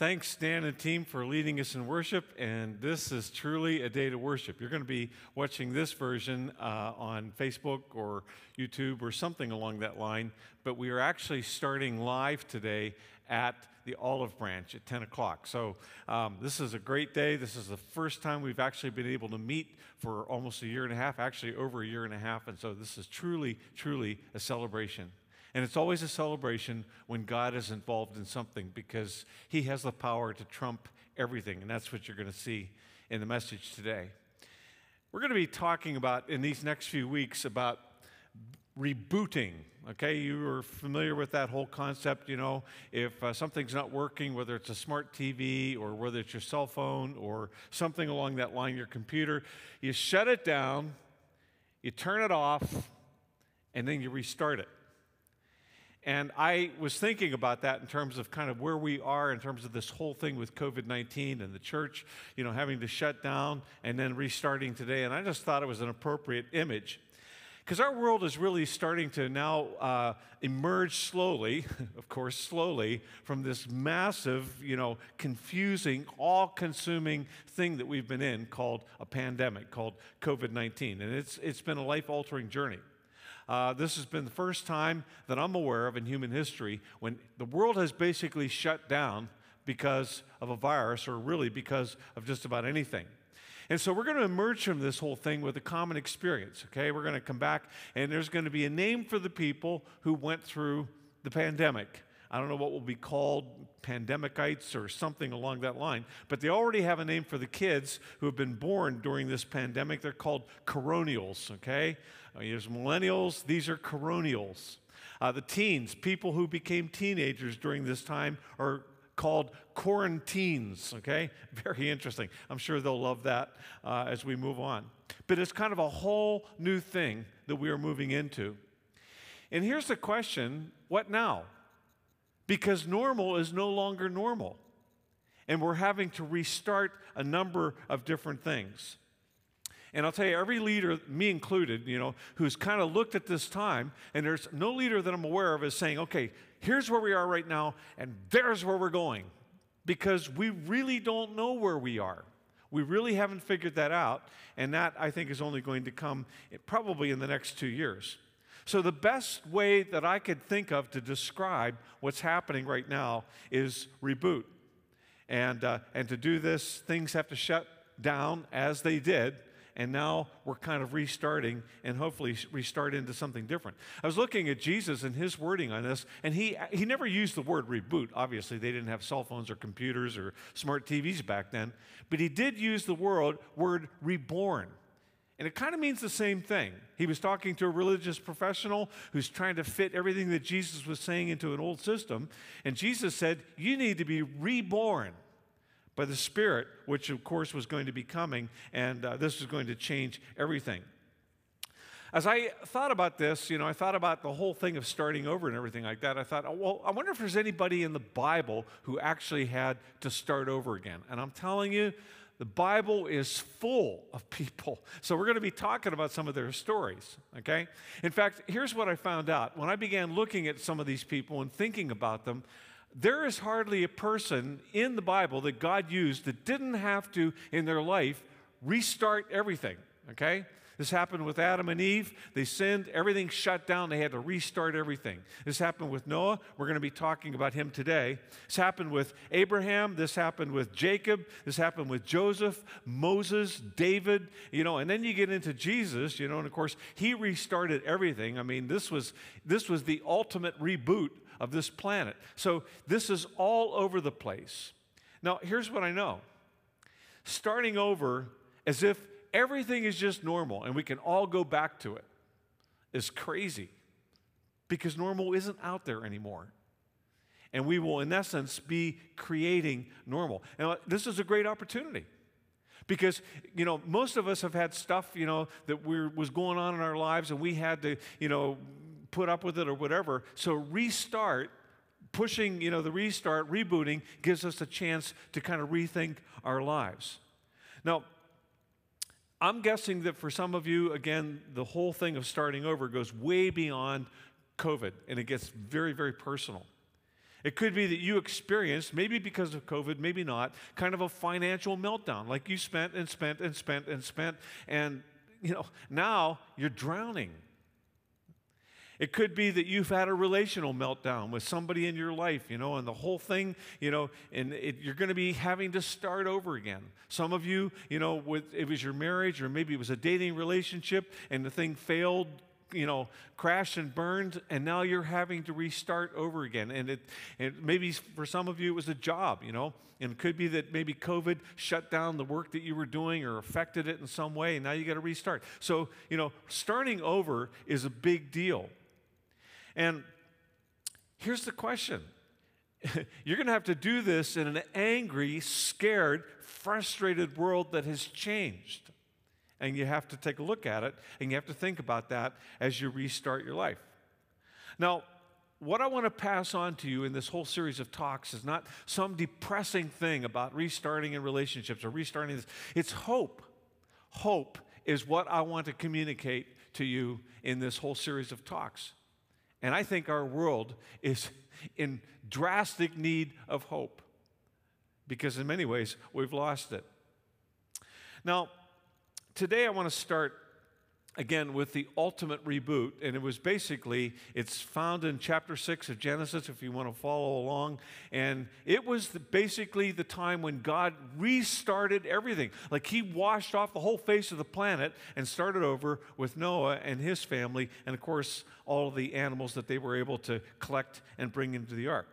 Thanks, Dan and team, for leading us in worship. And this is truly a day to worship. You're going to be watching this version uh, on Facebook or YouTube or something along that line. But we are actually starting live today at the Olive Branch at 10 o'clock. So um, this is a great day. This is the first time we've actually been able to meet for almost a year and a half, actually over a year and a half. And so this is truly, truly a celebration. And it's always a celebration when God is involved in something because He has the power to trump everything. And that's what you're going to see in the message today. We're going to be talking about in these next few weeks about rebooting. Okay, you are familiar with that whole concept. You know, if uh, something's not working, whether it's a smart TV or whether it's your cell phone or something along that line, your computer, you shut it down, you turn it off, and then you restart it. And I was thinking about that in terms of kind of where we are in terms of this whole thing with COVID 19 and the church, you know, having to shut down and then restarting today. And I just thought it was an appropriate image. Because our world is really starting to now uh, emerge slowly, of course, slowly, from this massive, you know, confusing, all consuming thing that we've been in called a pandemic, called COVID 19. And it's, it's been a life altering journey. Uh, this has been the first time that I'm aware of in human history when the world has basically shut down because of a virus, or really because of just about anything. And so we're going to emerge from this whole thing with a common experience, okay? We're going to come back, and there's going to be a name for the people who went through the pandemic. I don't know what will be called pandemicites or something along that line, but they already have a name for the kids who have been born during this pandemic. They're called coronials, okay? Uh, there's millennials, these are coronials. Uh, the teens, people who became teenagers during this time, are called quarantines, okay? Very interesting. I'm sure they'll love that uh, as we move on. But it's kind of a whole new thing that we are moving into. And here's the question what now? because normal is no longer normal. And we're having to restart a number of different things. And I'll tell you, every leader, me included, you know, who's kind of looked at this time, and there's no leader that I'm aware of is saying, okay, here's where we are right now, and there's where we're going. Because we really don't know where we are. We really haven't figured that out, and that I think is only going to come probably in the next two years. So, the best way that I could think of to describe what's happening right now is reboot. And, uh, and to do this, things have to shut down as they did. And now we're kind of restarting and hopefully restart into something different. I was looking at Jesus and his wording on this, and he, he never used the word reboot. Obviously, they didn't have cell phones or computers or smart TVs back then. But he did use the word, word reborn. And it kind of means the same thing. He was talking to a religious professional who's trying to fit everything that Jesus was saying into an old system. And Jesus said, You need to be reborn by the Spirit, which of course was going to be coming, and uh, this was going to change everything. As I thought about this, you know, I thought about the whole thing of starting over and everything like that. I thought, oh, well, I wonder if there's anybody in the Bible who actually had to start over again. And I'm telling you, the Bible is full of people. So we're going to be talking about some of their stories, okay? In fact, here's what I found out. When I began looking at some of these people and thinking about them, there is hardly a person in the Bible that God used that didn't have to, in their life, restart everything, okay? This happened with Adam and Eve. They sinned, everything shut down. They had to restart everything. This happened with Noah. We're going to be talking about him today. This happened with Abraham. This happened with Jacob. This happened with Joseph, Moses, David, you know, and then you get into Jesus, you know, and of course, he restarted everything. I mean, this was this was the ultimate reboot of this planet. So, this is all over the place. Now, here's what I know. Starting over as if everything is just normal and we can all go back to it is crazy because normal isn't out there anymore. And we will, in essence, be creating normal. And this is a great opportunity because you know most of us have had stuff you know that we was going on in our lives and we had to you know put up with it or whatever so restart pushing you know the restart rebooting gives us a chance to kind of rethink our lives now I'm guessing that for some of you, again, the whole thing of starting over goes way beyond COVID and it gets very, very personal. It could be that you experienced, maybe because of COVID, maybe not, kind of a financial meltdown. Like you spent and spent and spent and spent, and you know, now you're drowning. It could be that you've had a relational meltdown with somebody in your life, you know, and the whole thing, you know, and it, you're going to be having to start over again. Some of you, you know, with, it was your marriage or maybe it was a dating relationship and the thing failed you know, crashed and burned, and now you're having to restart over again. And it, and maybe for some of you, it was a job, you know, and it could be that maybe COVID shut down the work that you were doing or affected it in some way, and now you got to restart. So, you know, starting over is a big deal. And here's the question you're going to have to do this in an angry, scared, frustrated world that has changed and you have to take a look at it and you have to think about that as you restart your life. Now, what I want to pass on to you in this whole series of talks is not some depressing thing about restarting in relationships or restarting this. It's hope. Hope is what I want to communicate to you in this whole series of talks. And I think our world is in drastic need of hope because, in many ways, we've lost it. Now, today I want to start again with the ultimate reboot and it was basically it's found in chapter 6 of genesis if you want to follow along and it was the, basically the time when god restarted everything. Like he washed off the whole face of the planet and started over with noah and his family and of course all of the animals that they were able to collect and bring into the ark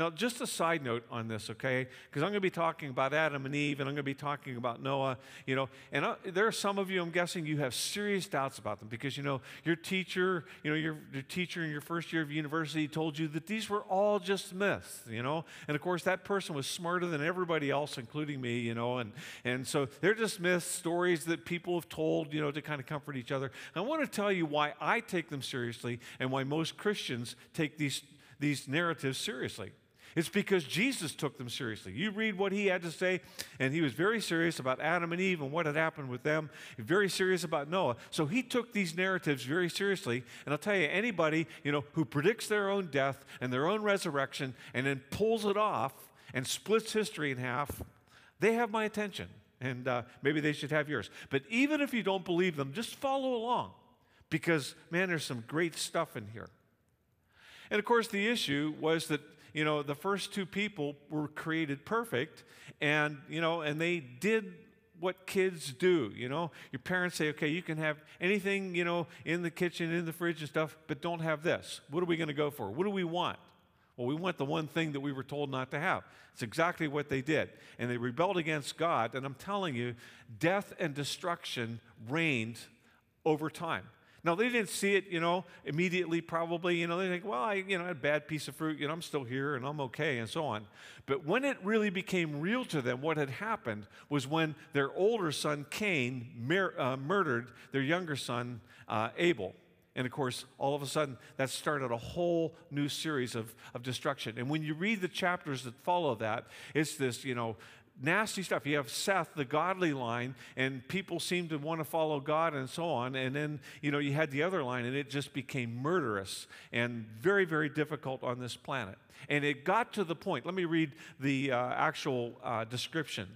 now, just a side note on this, okay? Because I'm going to be talking about Adam and Eve, and I'm going to be talking about Noah, you know. And uh, there are some of you, I'm guessing, you have serious doubts about them because, you know, your teacher, you know, your, your teacher in your first year of university told you that these were all just myths, you know. And of course, that person was smarter than everybody else, including me, you know. And, and so they're just myths, stories that people have told, you know, to kind of comfort each other. I want to tell you why I take them seriously and why most Christians take these, these narratives seriously. It's because Jesus took them seriously. You read what he had to say, and he was very serious about Adam and Eve and what had happened with them, very serious about Noah. So he took these narratives very seriously. And I'll tell you, anybody, you know, who predicts their own death and their own resurrection and then pulls it off and splits history in half, they have my attention. And uh, maybe they should have yours. But even if you don't believe them, just follow along because, man, there's some great stuff in here. And of course, the issue was that you know, the first two people were created perfect, and, you know, and they did what kids do, you know. Your parents say, okay, you can have anything, you know, in the kitchen, in the fridge and stuff, but don't have this. What are we going to go for? What do we want? Well, we want the one thing that we were told not to have. It's exactly what they did. And they rebelled against God, and I'm telling you, death and destruction reigned over time. Now, they didn't see it, you know, immediately, probably. You know, they think, well, I, you know, had a bad piece of fruit, you know, I'm still here and I'm okay, and so on. But when it really became real to them, what had happened was when their older son, Cain, mur- uh, murdered their younger son, uh, Abel. And of course, all of a sudden, that started a whole new series of, of destruction. And when you read the chapters that follow that, it's this, you know, nasty stuff. You have Seth, the godly line, and people seem to want to follow God and so on. And then, you know, you had the other line, and it just became murderous and very, very difficult on this planet. And it got to the point, let me read the uh, actual uh, description.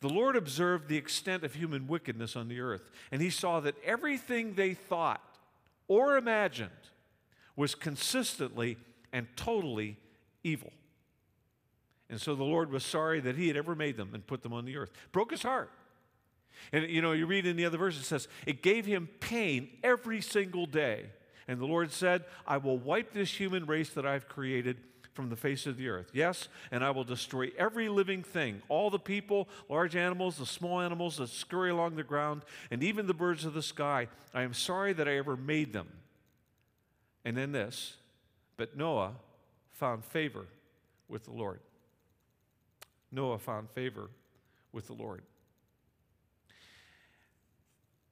The Lord observed the extent of human wickedness on the earth, and he saw that everything they thought or imagined was consistently and totally evil. And so the Lord was sorry that he had ever made them and put them on the earth. Broke his heart. And you know, you read in the other verse, it says, it gave him pain every single day. And the Lord said, I will wipe this human race that I've created from the face of the earth. Yes, and I will destroy every living thing, all the people, large animals, the small animals that scurry along the ground, and even the birds of the sky. I am sorry that I ever made them. And then this, but Noah found favor with the Lord. Noah found favor with the Lord.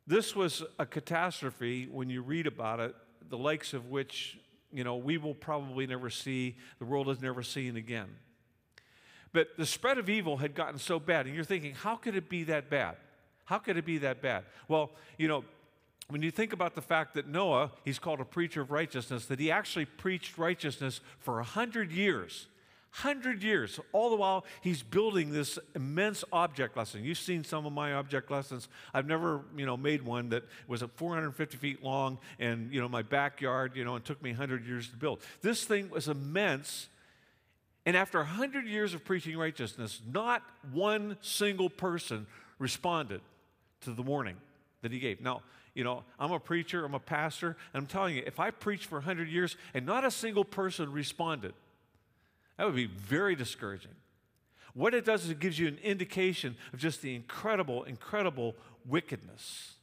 This was a catastrophe when you read about it, the likes of which, you know, we will probably never see, the world has never seen again. But the spread of evil had gotten so bad, and you're thinking, how could it be that bad? How could it be that bad? Well, you know, when you think about the fact that Noah, he's called a preacher of righteousness, that he actually preached righteousness for a hundred years. Hundred years. All the while, he's building this immense object lesson. You've seen some of my object lessons. I've never, you know, made one that was 450 feet long and, you know, my backyard, you know, and took me 100 years to build. This thing was immense. And after 100 years of preaching righteousness, not one single person responded to the warning that he gave. Now, you know, I'm a preacher, I'm a pastor, and I'm telling you, if I preached for 100 years and not a single person responded, that would be very discouraging. What it does is it gives you an indication of just the incredible, incredible wickedness.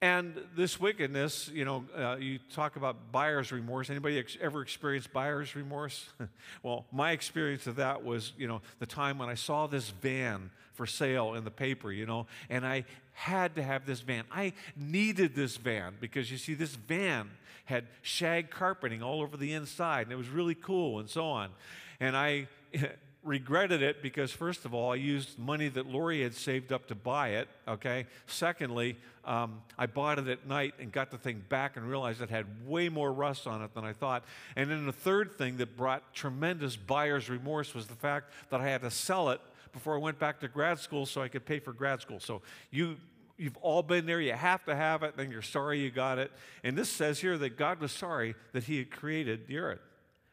And this wickedness, you know, uh, you talk about buyer's remorse. Anybody ex- ever experienced buyer's remorse? well, my experience of that was, you know, the time when I saw this van for sale in the paper, you know, and I had to have this van. I needed this van because you see, this van had shag carpeting all over the inside, and it was really cool and so on. And I regretted it because, first of all, I used money that Lori had saved up to buy it, okay? Secondly, um, I bought it at night and got the thing back and realized it had way more rust on it than I thought. And then the third thing that brought tremendous buyer's remorse was the fact that I had to sell it before I went back to grad school so I could pay for grad school. So you you've all been there. You have to have it, then you're sorry you got it. And this says here that God was sorry that He had created the earth.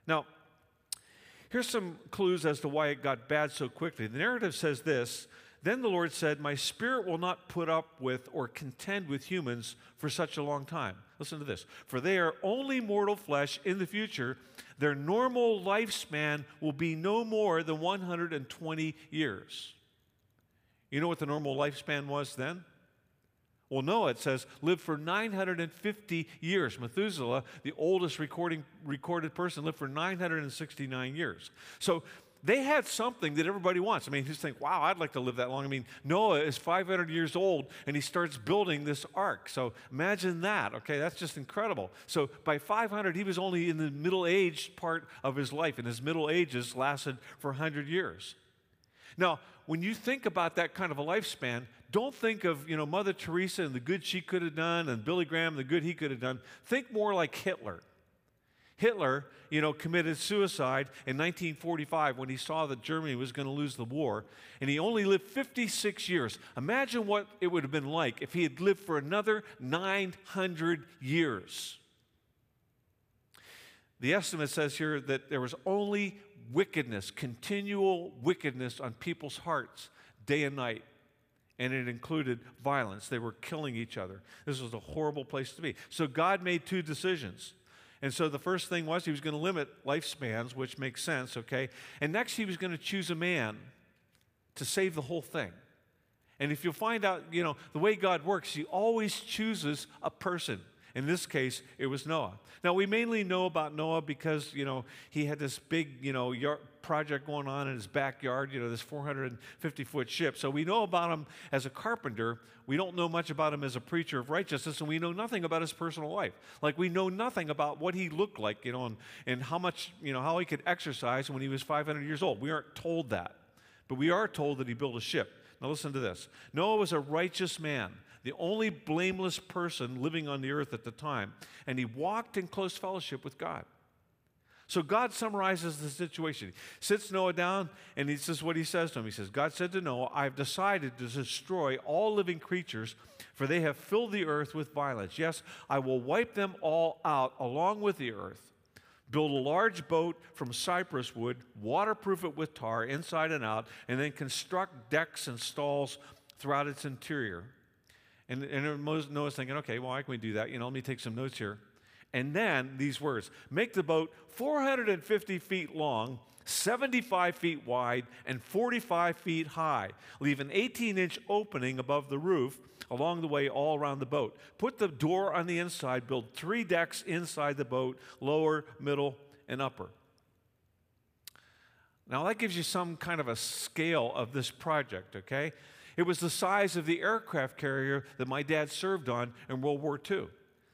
Now, here's some clues as to why it got bad so quickly. The narrative says this Then the Lord said, My spirit will not put up with or contend with humans for such a long time. Listen to this. For they are only mortal flesh in the future. Their normal lifespan will be no more than 120 years. You know what the normal lifespan was then? Well, Noah, it says, lived for 950 years. Methuselah, the oldest recording, recorded person, lived for 969 years. So they had something that everybody wants. I mean, just think, wow, I'd like to live that long. I mean, Noah is 500 years old and he starts building this ark. So imagine that, okay? That's just incredible. So by 500, he was only in the middle aged part of his life, and his middle ages lasted for 100 years. Now, when you think about that kind of a lifespan, don't think of, you know, Mother Teresa and the good she could have done and Billy Graham, and the good he could have done. Think more like Hitler. Hitler, you know, committed suicide in 1945 when he saw that Germany was going to lose the war, and he only lived 56 years. Imagine what it would have been like if he had lived for another 900 years. The estimate says here that there was only wickedness, continual wickedness on people's hearts day and night and it included violence. They were killing each other. This was a horrible place to be. So God made two decisions. And so the first thing was he was going to limit lifespans, which makes sense, okay? And next he was going to choose a man to save the whole thing. And if you'll find out, you know, the way God works, he always chooses a person. In this case, it was Noah. Now, we mainly know about Noah because, you know, he had this big, you know, yard, project going on in his backyard, you know, this 450 foot ship. So we know about him as a carpenter. We don't know much about him as a preacher of righteousness, and we know nothing about his personal life. Like we know nothing about what he looked like, you know, and, and how much, you know, how he could exercise when he was 500 years old. We aren't told that. But we are told that he built a ship. Now listen to this Noah was a righteous man the only blameless person living on the earth at the time, and he walked in close fellowship with God. So God summarizes the situation. He sits Noah down, and he says what he says to him. He says, God said to Noah, I've decided to destroy all living creatures, for they have filled the earth with violence. Yes, I will wipe them all out along with the earth. Build a large boat from cypress wood, waterproof it with tar inside and out, and then construct decks and stalls throughout its interior. And, and Noah's thinking, okay, well, why can we do that? You know, let me take some notes here. And then these words make the boat 450 feet long, 75 feet wide, and 45 feet high. Leave an 18 inch opening above the roof along the way all around the boat. Put the door on the inside, build three decks inside the boat lower, middle, and upper. Now, that gives you some kind of a scale of this project, okay? It was the size of the aircraft carrier that my dad served on in World War II.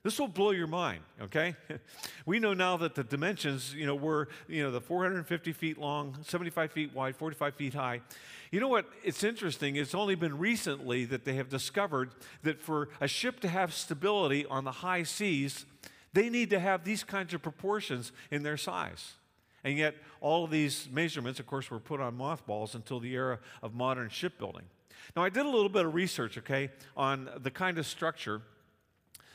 This will blow your mind, okay? we know now that the dimensions, you know, were, you know, the 450 feet long, 75 feet wide, 45 feet high. You know what? It's interesting. It's only been recently that they have discovered that for a ship to have stability on the high seas, they need to have these kinds of proportions in their size. And yet, all of these measurements, of course, were put on mothballs until the era of modern shipbuilding. Now, I did a little bit of research, okay, on the kind of structure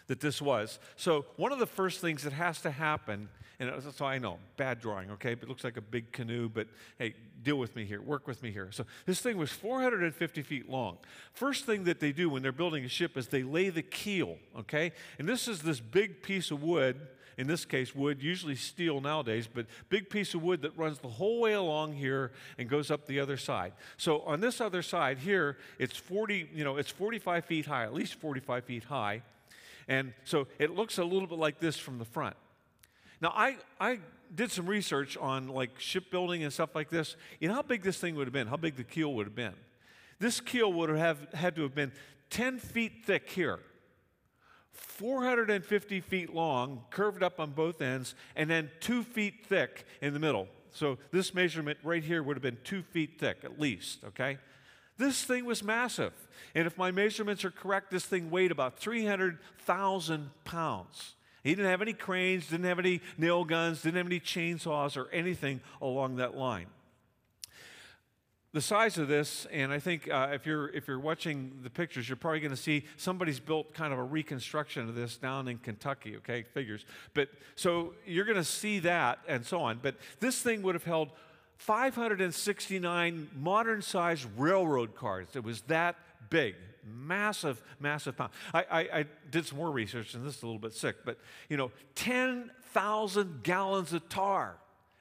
that this was. So, one of the first things that has to happen, and uh, so I know, bad drawing, okay? But it looks like a big canoe, but hey, deal with me here, work with me here. So, this thing was 450 feet long. First thing that they do when they're building a ship is they lay the keel, okay? And this is this big piece of wood. In this case, wood, usually steel nowadays, but big piece of wood that runs the whole way along here and goes up the other side. So on this other side here, it's 40, you know, it's 45 feet high, at least 45 feet high. And so it looks a little bit like this from the front. Now, I, I did some research on like shipbuilding and stuff like this. You know how big this thing would have been, how big the keel would have been. This keel would have had to have been 10 feet thick here, 450 feet long, curved up on both ends, and then two feet thick in the middle. So this measurement right here would have been two feet thick at least, okay? This thing was massive. And if my measurements are correct, this thing weighed about 300,000 pounds. He didn't have any cranes, didn't have any nail guns, didn't have any chainsaws or anything along that line. The size of this, and I think uh, if, you're, if you're watching the pictures, you're probably going to see somebody's built kind of a reconstruction of this down in Kentucky, okay, figures. But so you're going to see that and so on. But this thing would have held 569 modern sized railroad cars. It was that big, massive, massive pound. I, I, I, did some more research, and this is a little bit sick, but you know, 10,000 gallons of tar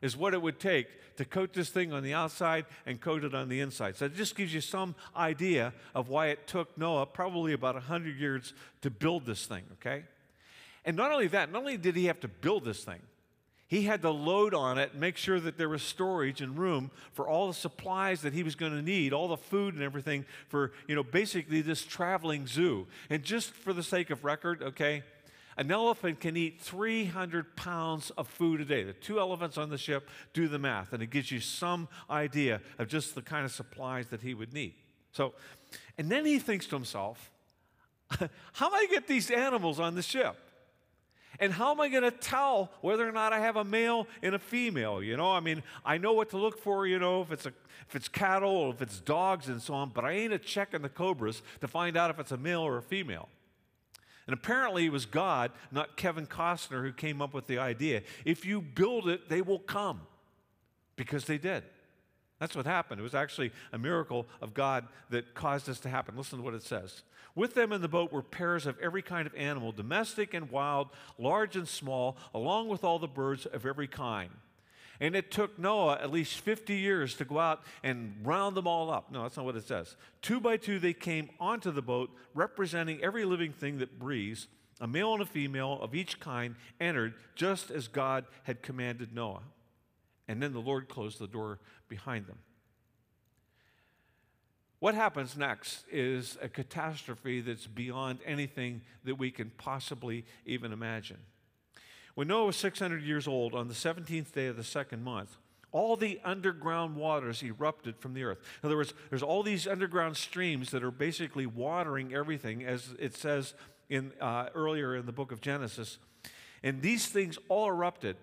is what it would take to coat this thing on the outside and coat it on the inside. So it just gives you some idea of why it took Noah probably about 100 years to build this thing, okay? And not only that, not only did he have to build this thing, he had to load on it make sure that there was storage and room for all the supplies that he was going to need, all the food and everything for, you know, basically this traveling zoo. And just for the sake of record, okay, an elephant can eat 300 pounds of food a day. The two elephants on the ship do the math, and it gives you some idea of just the kind of supplies that he would need. So, and then he thinks to himself, how am I going to get these animals on the ship? And how am I going to tell whether or not I have a male and a female? You know, I mean, I know what to look for, you know, if it's, a, if it's cattle or if it's dogs and so on, but I ain't a checking the cobras to find out if it's a male or a female. And apparently it was God, not Kevin Costner, who came up with the idea. If you build it, they will come. Because they did. That's what happened. It was actually a miracle of God that caused this to happen. Listen to what it says. With them in the boat were pairs of every kind of animal, domestic and wild, large and small, along with all the birds of every kind. And it took Noah at least 50 years to go out and round them all up. No, that's not what it says. Two by two, they came onto the boat, representing every living thing that breathes. A male and a female of each kind entered just as God had commanded Noah. And then the Lord closed the door behind them. What happens next is a catastrophe that's beyond anything that we can possibly even imagine. When Noah was 600 years old, on the 17th day of the second month, all the underground waters erupted from the earth. In other words, there's all these underground streams that are basically watering everything, as it says in, uh, earlier in the book of Genesis. And these things all erupted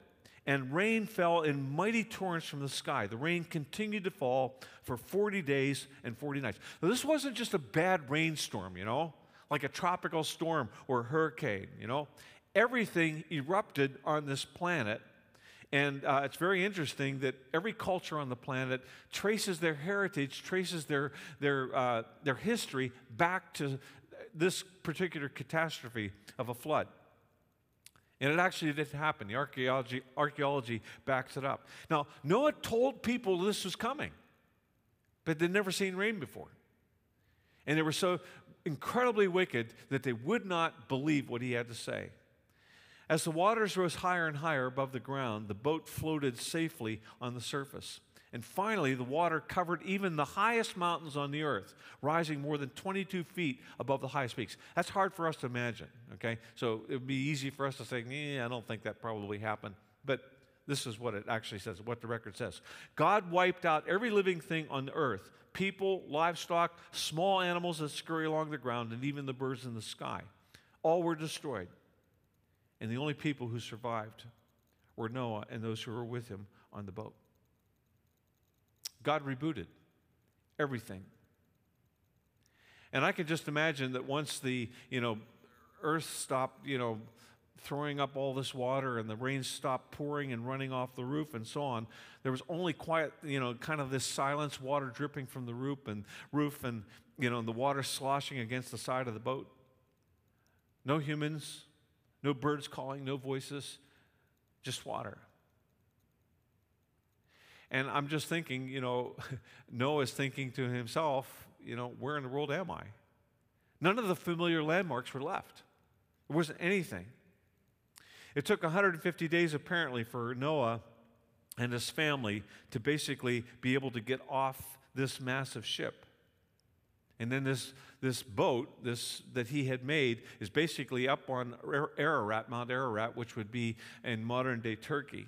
and rain fell in mighty torrents from the sky. The rain continued to fall for 40 days and 40 nights. Now, this wasn't just a bad rainstorm, you know, like a tropical storm or a hurricane, you know. Everything erupted on this planet. And uh, it's very interesting that every culture on the planet traces their heritage, traces their, their, uh, their history back to this particular catastrophe of a flood. And it actually did happen. The archaeology, archaeology backs it up. Now, Noah told people this was coming, but they'd never seen rain before. And they were so incredibly wicked that they would not believe what he had to say. As the waters rose higher and higher above the ground, the boat floated safely on the surface. And finally, the water covered even the highest mountains on the earth, rising more than 22 feet above the highest peaks. That's hard for us to imagine, okay? So it would be easy for us to say, yeah, I don't think that probably happened. But this is what it actually says, what the record says. God wiped out every living thing on the earth people, livestock, small animals that scurry along the ground, and even the birds in the sky. All were destroyed. And the only people who survived were Noah and those who were with him on the boat. God rebooted everything. And I can just imagine that once the, you know, earth stopped, you know, throwing up all this water and the rain stopped pouring and running off the roof and so on, there was only quiet, you know, kind of this silence, water dripping from the roof and roof and, you know, the water sloshing against the side of the boat. No humans, no birds calling, no voices, just water. And I'm just thinking, you know, Noah's thinking to himself, you know, where in the world am I? None of the familiar landmarks were left. There wasn't anything. It took 150 days, apparently, for Noah and his family to basically be able to get off this massive ship. And then this, this boat this, that he had made is basically up on Ararat, Mount Ararat, which would be in modern day Turkey.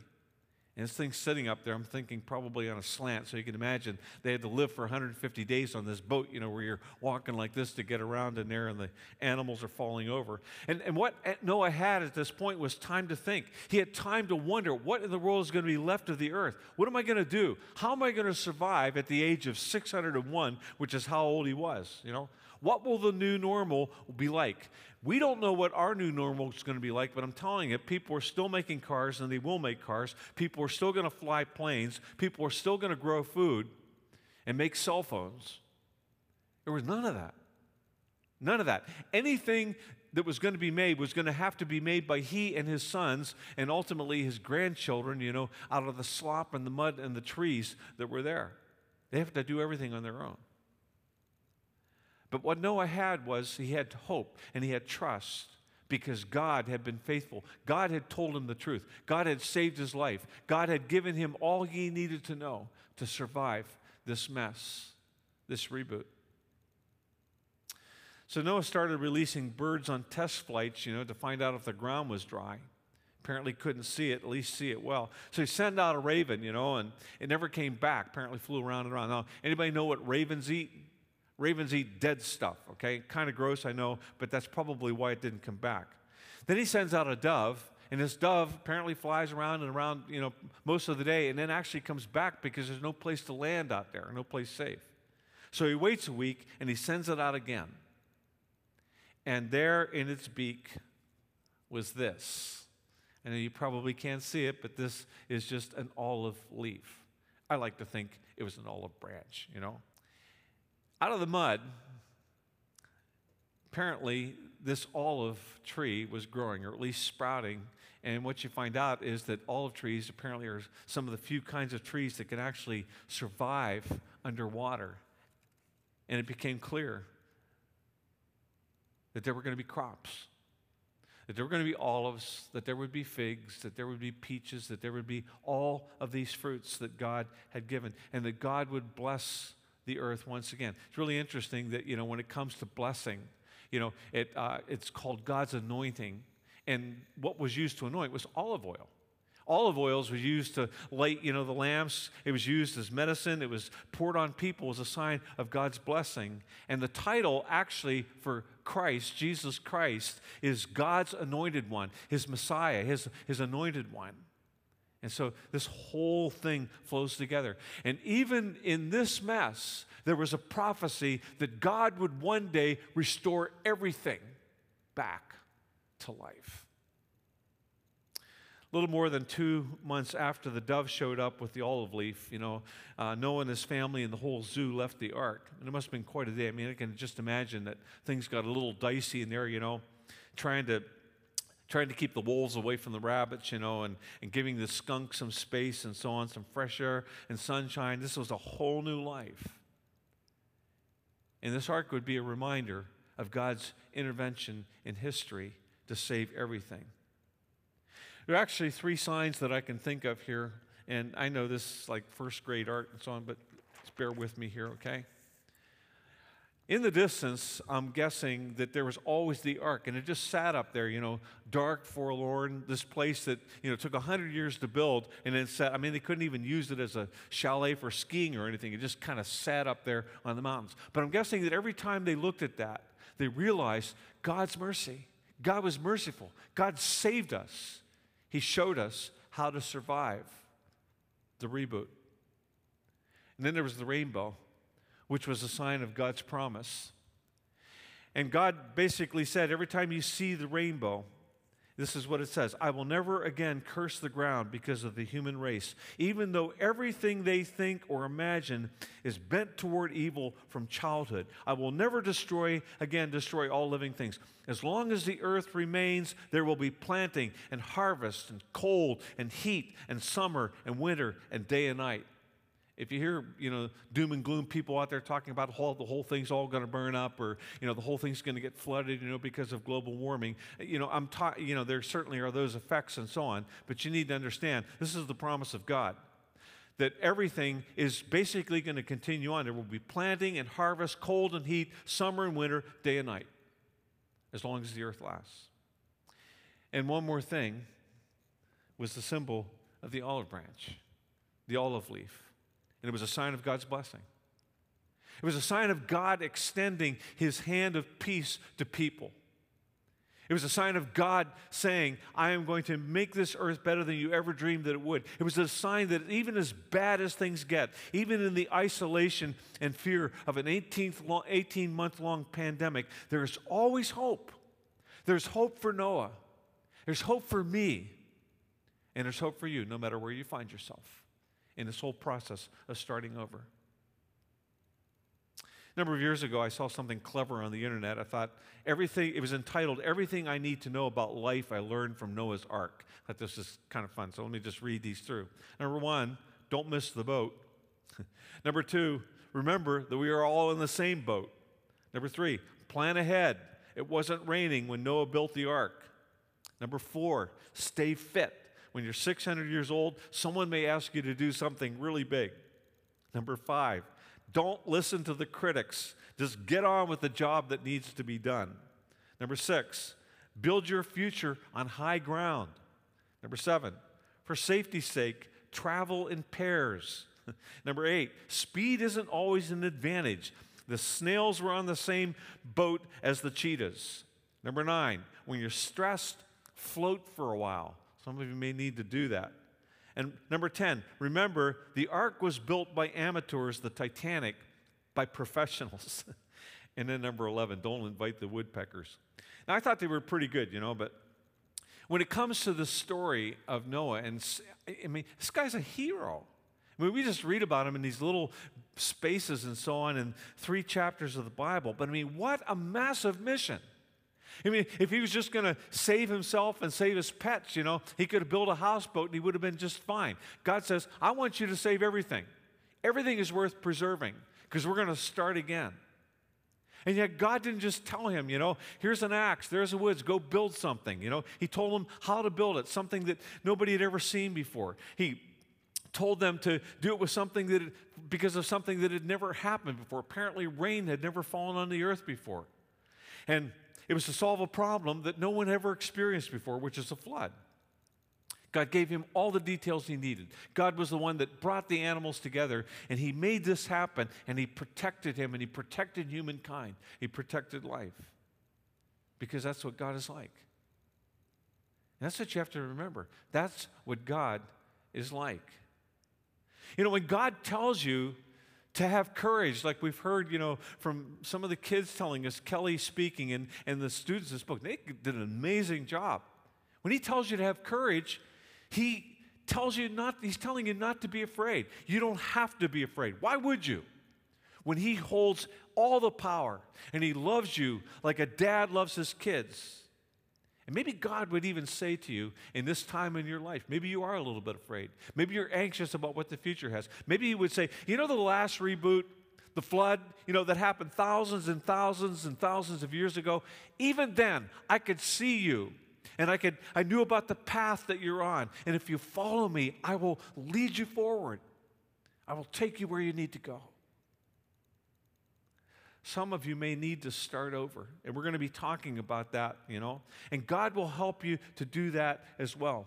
And this thing's sitting up there, I'm thinking probably on a slant. So you can imagine they had to live for 150 days on this boat, you know, where you're walking like this to get around in there and the animals are falling over. And, and what Noah had at this point was time to think. He had time to wonder what in the world is going to be left of the earth? What am I going to do? How am I going to survive at the age of 601, which is how old he was, you know? What will the new normal be like? We don't know what our new normal is going to be like, but I'm telling you, people are still making cars and they will make cars. People are still going to fly planes. People are still going to grow food and make cell phones. There was none of that. None of that. Anything that was going to be made was going to have to be made by he and his sons and ultimately his grandchildren, you know, out of the slop and the mud and the trees that were there. They have to do everything on their own. But what Noah had was he had hope and he had trust because God had been faithful. God had told him the truth. God had saved his life. God had given him all he needed to know to survive this mess, this reboot. So Noah started releasing birds on test flights, you know, to find out if the ground was dry. Apparently couldn't see it, at least see it well. So he sent out a raven, you know, and it never came back. Apparently flew around and around. Now, anybody know what ravens eat? Ravens eat dead stuff, okay? Kind of gross, I know, but that's probably why it didn't come back. Then he sends out a dove, and this dove apparently flies around and around, you know, most of the day, and then actually comes back because there's no place to land out there, no place safe. So he waits a week and he sends it out again. And there in its beak was this. And you probably can't see it, but this is just an olive leaf. I like to think it was an olive branch, you know? Out of the mud, apparently, this olive tree was growing, or at least sprouting. And what you find out is that olive trees apparently are some of the few kinds of trees that can actually survive underwater. And it became clear that there were going to be crops, that there were going to be olives, that there would be figs, that there would be peaches, that there would be all of these fruits that God had given, and that God would bless the earth once again. It's really interesting that, you know, when it comes to blessing, you know, it, uh, it's called God's anointing. And what was used to anoint was olive oil. Olive oils was used to light, you know, the lamps. It was used as medicine. It was poured on people as a sign of God's blessing. And the title actually for Christ, Jesus Christ, is God's anointed one, his Messiah, his, his anointed one. And so this whole thing flows together. And even in this mess, there was a prophecy that God would one day restore everything back to life. A little more than two months after the dove showed up with the olive leaf, you know, uh, Noah and his family and the whole zoo left the ark. And it must have been quite a day. I mean, I can just imagine that things got a little dicey in there, you know, trying to trying to keep the wolves away from the rabbits, you know, and, and giving the skunk some space and so on, some fresh air and sunshine. This was a whole new life. And this ark would be a reminder of God's intervention in history to save everything. There are actually three signs that I can think of here and I know this is like first grade art and so on, but bear with me here, okay? In the distance, I'm guessing that there was always the ark, and it just sat up there, you know, dark, forlorn, this place that, you know, took 100 years to build, and it sat, I mean, they couldn't even use it as a chalet for skiing or anything. It just kind of sat up there on the mountains. But I'm guessing that every time they looked at that, they realized God's mercy. God was merciful. God saved us. He showed us how to survive the reboot. And then there was the rainbow which was a sign of God's promise. And God basically said, every time you see the rainbow, this is what it says I will never again curse the ground because of the human race, even though everything they think or imagine is bent toward evil from childhood. I will never destroy, again, destroy all living things. As long as the earth remains, there will be planting and harvest and cold and heat and summer and winter and day and night. If you hear, you know, doom and gloom people out there talking about whole, the whole thing's all going to burn up or, you know, the whole thing's going to get flooded, you know, because of global warming, you know, I'm ta- you know, there certainly are those effects and so on, but you need to understand this is the promise of God that everything is basically going to continue on. There will be planting and harvest, cold and heat, summer and winter, day and night, as long as the earth lasts. And one more thing was the symbol of the olive branch, the olive leaf and it was a sign of God's blessing. It was a sign of God extending his hand of peace to people. It was a sign of God saying, I am going to make this earth better than you ever dreamed that it would. It was a sign that even as bad as things get, even in the isolation and fear of an 18 month long pandemic, there is always hope. There's hope for Noah. There's hope for me. And there's hope for you, no matter where you find yourself in this whole process of starting over. A number of years ago, I saw something clever on the internet. I thought everything, it was entitled Everything I Need to Know About Life I Learned from Noah's Ark. I thought this is kind of fun, so let me just read these through. Number one, don't miss the boat. Number two, remember that we are all in the same boat. Number three, plan ahead. It wasn't raining when Noah built the ark. Number four, stay fit when you're 600 years old, someone may ask you to do something really big. Number five, don't listen to the critics. Just get on with the job that needs to be done. Number six, build your future on high ground. Number seven, for safety's sake, travel in pairs. Number eight, speed isn't always an advantage. The snails were on the same boat as the cheetahs. Number nine, when you're stressed, float for a while. Some of you may need to do that. And number 10, remember the ark was built by amateurs, the Titanic by professionals. and then number 11, don't invite the woodpeckers. Now, I thought they were pretty good, you know, but when it comes to the story of Noah, and I mean, this guy's a hero. I mean, we just read about him in these little spaces and so on in three chapters of the Bible, but I mean, what a massive mission. I mean, if he was just going to save himself and save his pets, you know, he could have built a houseboat and he would have been just fine. God says, I want you to save everything. Everything is worth preserving because we're going to start again. And yet, God didn't just tell him, you know, here's an axe, there's a woods, go build something. You know, He told him how to build it, something that nobody had ever seen before. He told them to do it with something that, because of something that had never happened before. Apparently, rain had never fallen on the earth before. And it was to solve a problem that no one ever experienced before, which is a flood. God gave him all the details he needed. God was the one that brought the animals together, and he made this happen, and he protected him, and he protected humankind. He protected life. Because that's what God is like. And that's what you have to remember. That's what God is like. You know, when God tells you to have courage, like we've heard, you know, from some of the kids telling us, Kelly speaking, and, and the students in this book, they did an amazing job. When he tells you to have courage, he tells you not, he's telling you not to be afraid. You don't have to be afraid. Why would you? When he holds all the power and he loves you like a dad loves his kids and maybe God would even say to you in this time in your life, maybe you are a little bit afraid. Maybe you're anxious about what the future has. Maybe He would say, you know, the last reboot, the flood, you know, that happened thousands and thousands and thousands of years ago, even then, I could see you And I, could, I knew about the path that you're on. And if you follow me, I will lead you forward. I will take you where you need to go. Some of you may need to start over, and we're going to be talking about that, you know. And God will help you to do that as well.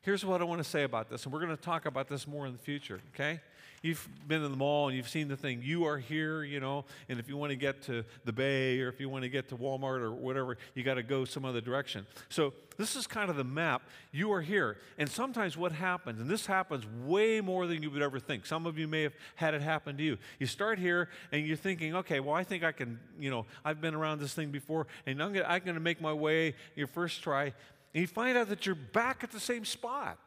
Here's what I want to say about this, and we're going to talk about this more in the future, okay? You've been in the mall and you've seen the thing, you are here, you know, and if you want to get to the Bay or if you want to get to Walmart or whatever, you got to go some other direction. So this is kind of the map. You are here. And sometimes what happens, and this happens way more than you would ever think. Some of you may have had it happen to you. You start here and you're thinking, okay, well, I think I can, you know, I've been around this thing before and I'm going to make my way your first try. And you find out that you're back at the same spot.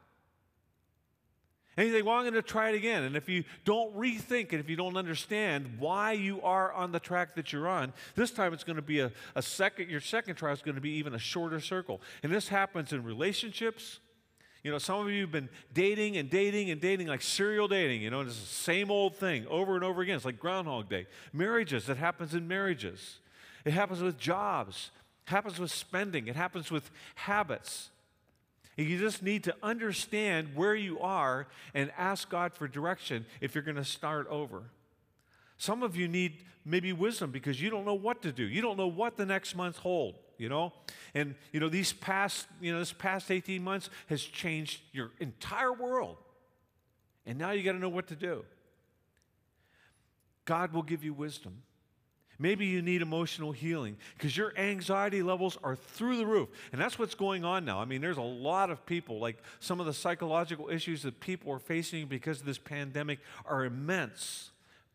And you think, well, I'm going to try it again. And if you don't rethink and if you don't understand why you are on the track that you're on, this time it's going to be a, a second, your second try is going to be even a shorter circle. And this happens in relationships. You know, some of you have been dating and dating and dating like serial dating, you know, and it's the same old thing over and over again. It's like Groundhog Day. Marriages, it happens in marriages. It happens with jobs. It happens with spending. It happens with habits. You just need to understand where you are and ask God for direction if you're going to start over. Some of you need maybe wisdom because you don't know what to do. You don't know what the next month hold, you know? And you know these past, you know, this past 18 months has changed your entire world. And now you got to know what to do. God will give you wisdom. Maybe you need emotional healing because your anxiety levels are through the roof. And that's what's going on now. I mean, there's a lot of people, like some of the psychological issues that people are facing because of this pandemic are immense.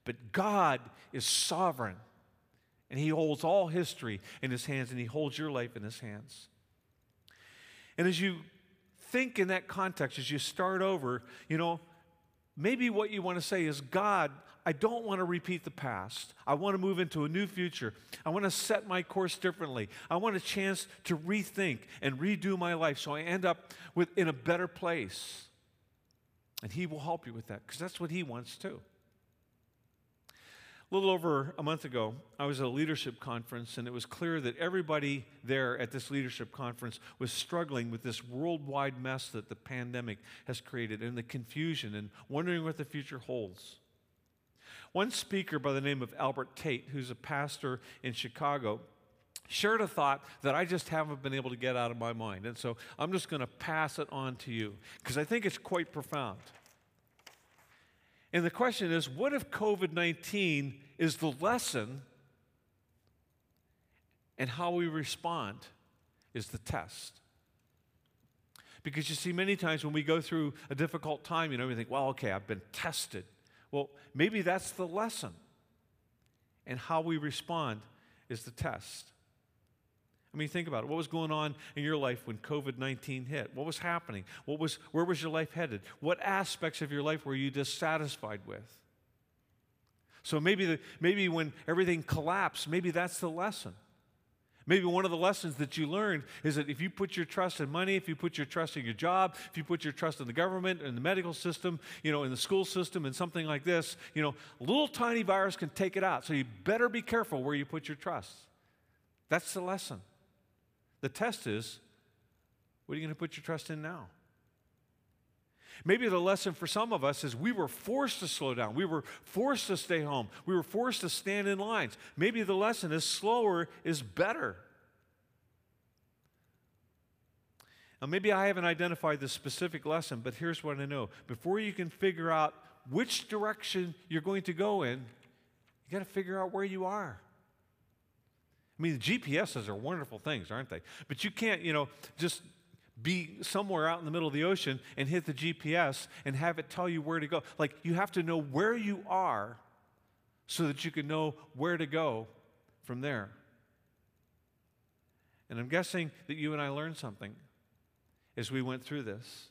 But God is sovereign, and He holds all history in His hands, and He holds your life in His hands. And as you think in that context, as you start over, you know, maybe what you want to say is, God, I don't want to repeat the past. I want to move into a new future. I want to set my course differently. I want a chance to rethink and redo my life so I end up with, in a better place. And He will help you with that because that's what He wants too. A little over a month ago, I was at a leadership conference, and it was clear that everybody there at this leadership conference was struggling with this worldwide mess that the pandemic has created and the confusion and wondering what the future holds. One speaker by the name of Albert Tate, who's a pastor in Chicago, shared a thought that I just haven't been able to get out of my mind. And so I'm just going to pass it on to you because I think it's quite profound. And the question is what if COVID 19 is the lesson and how we respond is the test? Because you see, many times when we go through a difficult time, you know, we think, well, okay, I've been tested. Well, maybe that's the lesson. And how we respond is the test. I mean, think about it. What was going on in your life when COVID 19 hit? What was happening? What was, where was your life headed? What aspects of your life were you dissatisfied with? So maybe, the, maybe when everything collapsed, maybe that's the lesson. Maybe one of the lessons that you learned is that if you put your trust in money, if you put your trust in your job, if you put your trust in the government, in the medical system, you know, in the school system, in something like this, you know, little tiny virus can take it out. So you better be careful where you put your trust. That's the lesson. The test is what are you going to put your trust in now? Maybe the lesson for some of us is we were forced to slow down. We were forced to stay home. We were forced to stand in lines. Maybe the lesson is slower is better. Now, maybe I haven't identified the specific lesson, but here's what I know. Before you can figure out which direction you're going to go in, you got to figure out where you are. I mean, GPSs are wonderful things, aren't they? But you can't, you know, just be somewhere out in the middle of the ocean and hit the GPS and have it tell you where to go. Like, you have to know where you are so that you can know where to go from there. And I'm guessing that you and I learned something as we went through this.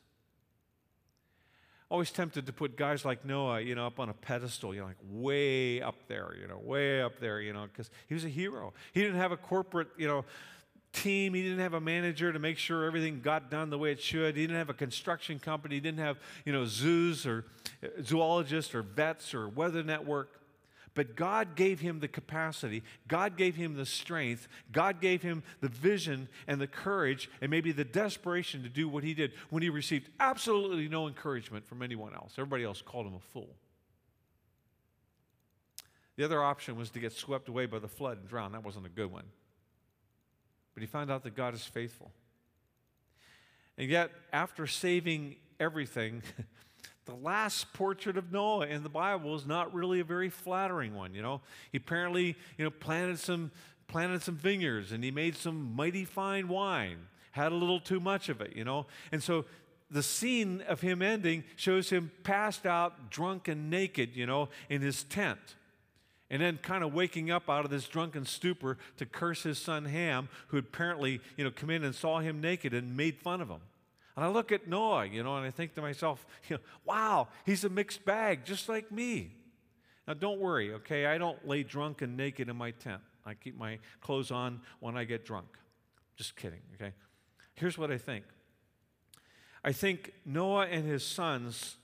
Always tempted to put guys like Noah, you know, up on a pedestal, you know, like way up there, you know, way up there, you know, because he was a hero. He didn't have a corporate, you know, team. He didn't have a manager to make sure everything got done the way it should. He didn't have a construction company. He didn't have, you know, zoos or uh, zoologists or vets or weather network. But God gave him the capacity, God gave him the strength, God gave him the vision and the courage and maybe the desperation to do what he did when he received absolutely no encouragement from anyone else. Everybody else called him a fool. The other option was to get swept away by the flood and drown. That wasn't a good one. But he found out that God is faithful. And yet, after saving everything, the last portrait of Noah in the Bible is not really a very flattering one. You know, he apparently, you know, planted some planted some vineyards and he made some mighty fine wine. Had a little too much of it, you know, and so the scene of him ending shows him passed out, drunk and naked, you know, in his tent. And then kind of waking up out of this drunken stupor to curse his son Ham, who had apparently, you know, come in and saw him naked and made fun of him. And I look at Noah, you know, and I think to myself, you know, wow, he's a mixed bag, just like me. Now, don't worry, okay? I don't lay drunk and naked in my tent. I keep my clothes on when I get drunk. Just kidding, okay? Here's what I think I think Noah and his sons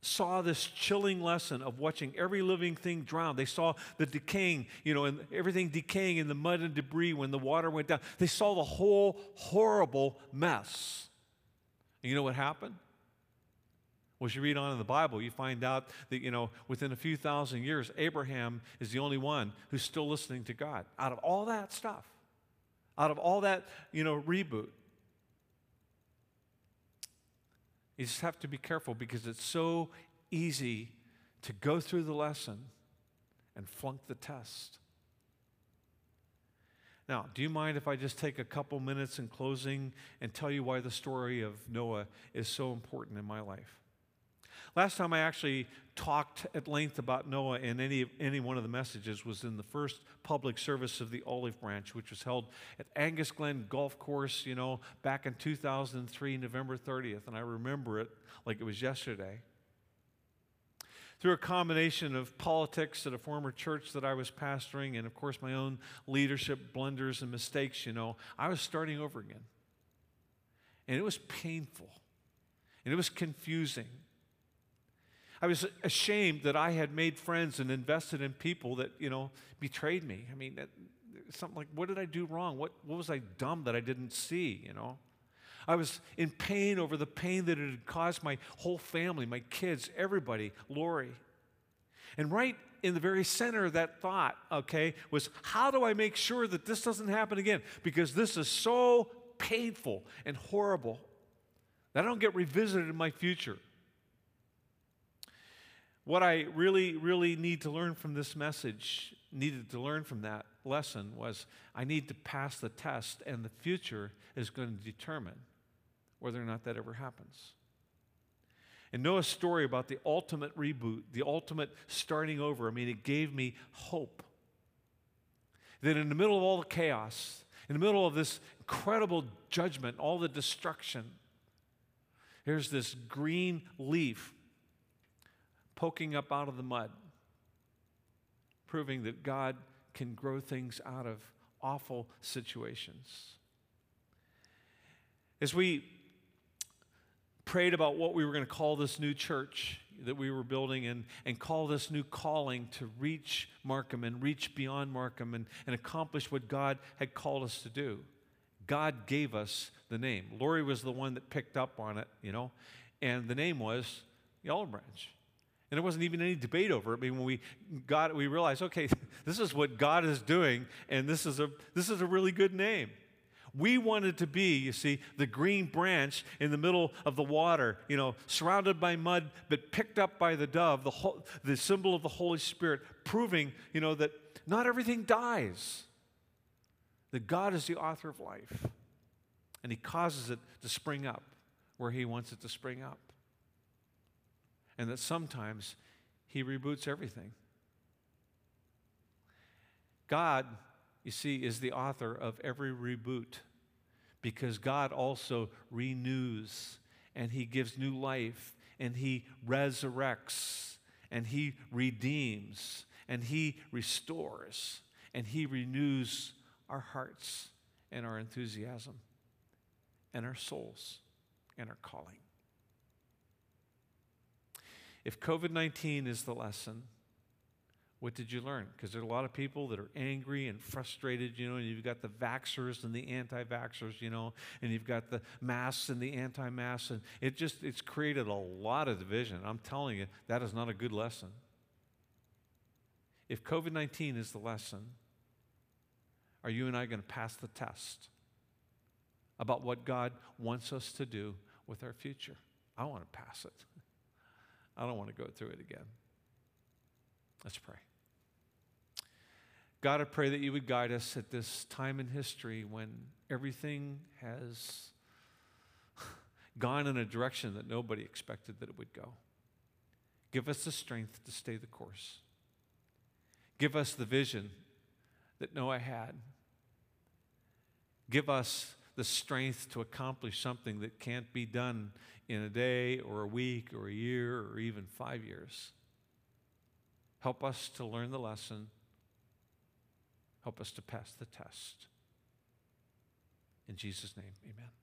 saw this chilling lesson of watching every living thing drown. They saw the decaying, you know, and everything decaying in the mud and debris when the water went down. They saw the whole horrible mess. And you know what happened? Well, as you read on in the Bible, you find out that, you know, within a few thousand years, Abraham is the only one who's still listening to God. Out of all that stuff, out of all that, you know, reboot. You just have to be careful because it's so easy to go through the lesson and flunk the test. Now, do you mind if I just take a couple minutes in closing and tell you why the story of Noah is so important in my life? Last time I actually talked at length about Noah in any, any one of the messages was in the first public service of the Olive Branch, which was held at Angus Glen Golf Course, you know, back in 2003, November 30th. And I remember it like it was yesterday through a combination of politics at a former church that I was pastoring and, of course, my own leadership blunders and mistakes, you know, I was starting over again. And it was painful and it was confusing. I was ashamed that I had made friends and invested in people that, you know, betrayed me. I mean, something like, what did I do wrong? What, what was I dumb that I didn't see, you know? I was in pain over the pain that it had caused my whole family, my kids, everybody, Lori. And right in the very center of that thought, okay, was how do I make sure that this doesn't happen again? Because this is so painful and horrible that I don't get revisited in my future. What I really, really need to learn from this message, needed to learn from that lesson, was I need to pass the test, and the future is going to determine whether or not that ever happens. And Noah's story about the ultimate reboot, the ultimate starting over, I mean, it gave me hope. That in the middle of all the chaos, in the middle of this incredible judgment, all the destruction, here's this green leaf poking up out of the mud, proving that God can grow things out of awful situations. As we prayed about what we were going to call this new church that we were building and, and call this new calling to reach Markham and reach beyond Markham and, and accomplish what God had called us to do. God gave us the name. Lori was the one that picked up on it, you know, and the name was the Branch. And there wasn't even any debate over it. I mean, when we got it, we realized, okay, this is what God is doing, and this is a this is a really good name. We wanted to be, you see, the green branch in the middle of the water, you know, surrounded by mud, but picked up by the dove, the, ho- the symbol of the Holy Spirit, proving, you know, that not everything dies, that God is the author of life, and He causes it to spring up where He wants it to spring up. And that sometimes He reboots everything. God you see, is the author of every reboot because God also renews and He gives new life and He resurrects and He redeems and He restores and He renews our hearts and our enthusiasm and our souls and our calling. If COVID 19 is the lesson, What did you learn? Because there are a lot of people that are angry and frustrated, you know, and you've got the vaxxers and the anti vaxxers, you know, and you've got the masks and the anti masks, and it just, it's created a lot of division. I'm telling you, that is not a good lesson. If COVID 19 is the lesson, are you and I going to pass the test about what God wants us to do with our future? I want to pass it. I don't want to go through it again. Let's pray. God, I pray that you would guide us at this time in history when everything has gone in a direction that nobody expected that it would go. Give us the strength to stay the course. Give us the vision that Noah had. Give us the strength to accomplish something that can't be done in a day or a week or a year or even five years. Help us to learn the lesson. Help us to pass the test. In Jesus' name, amen.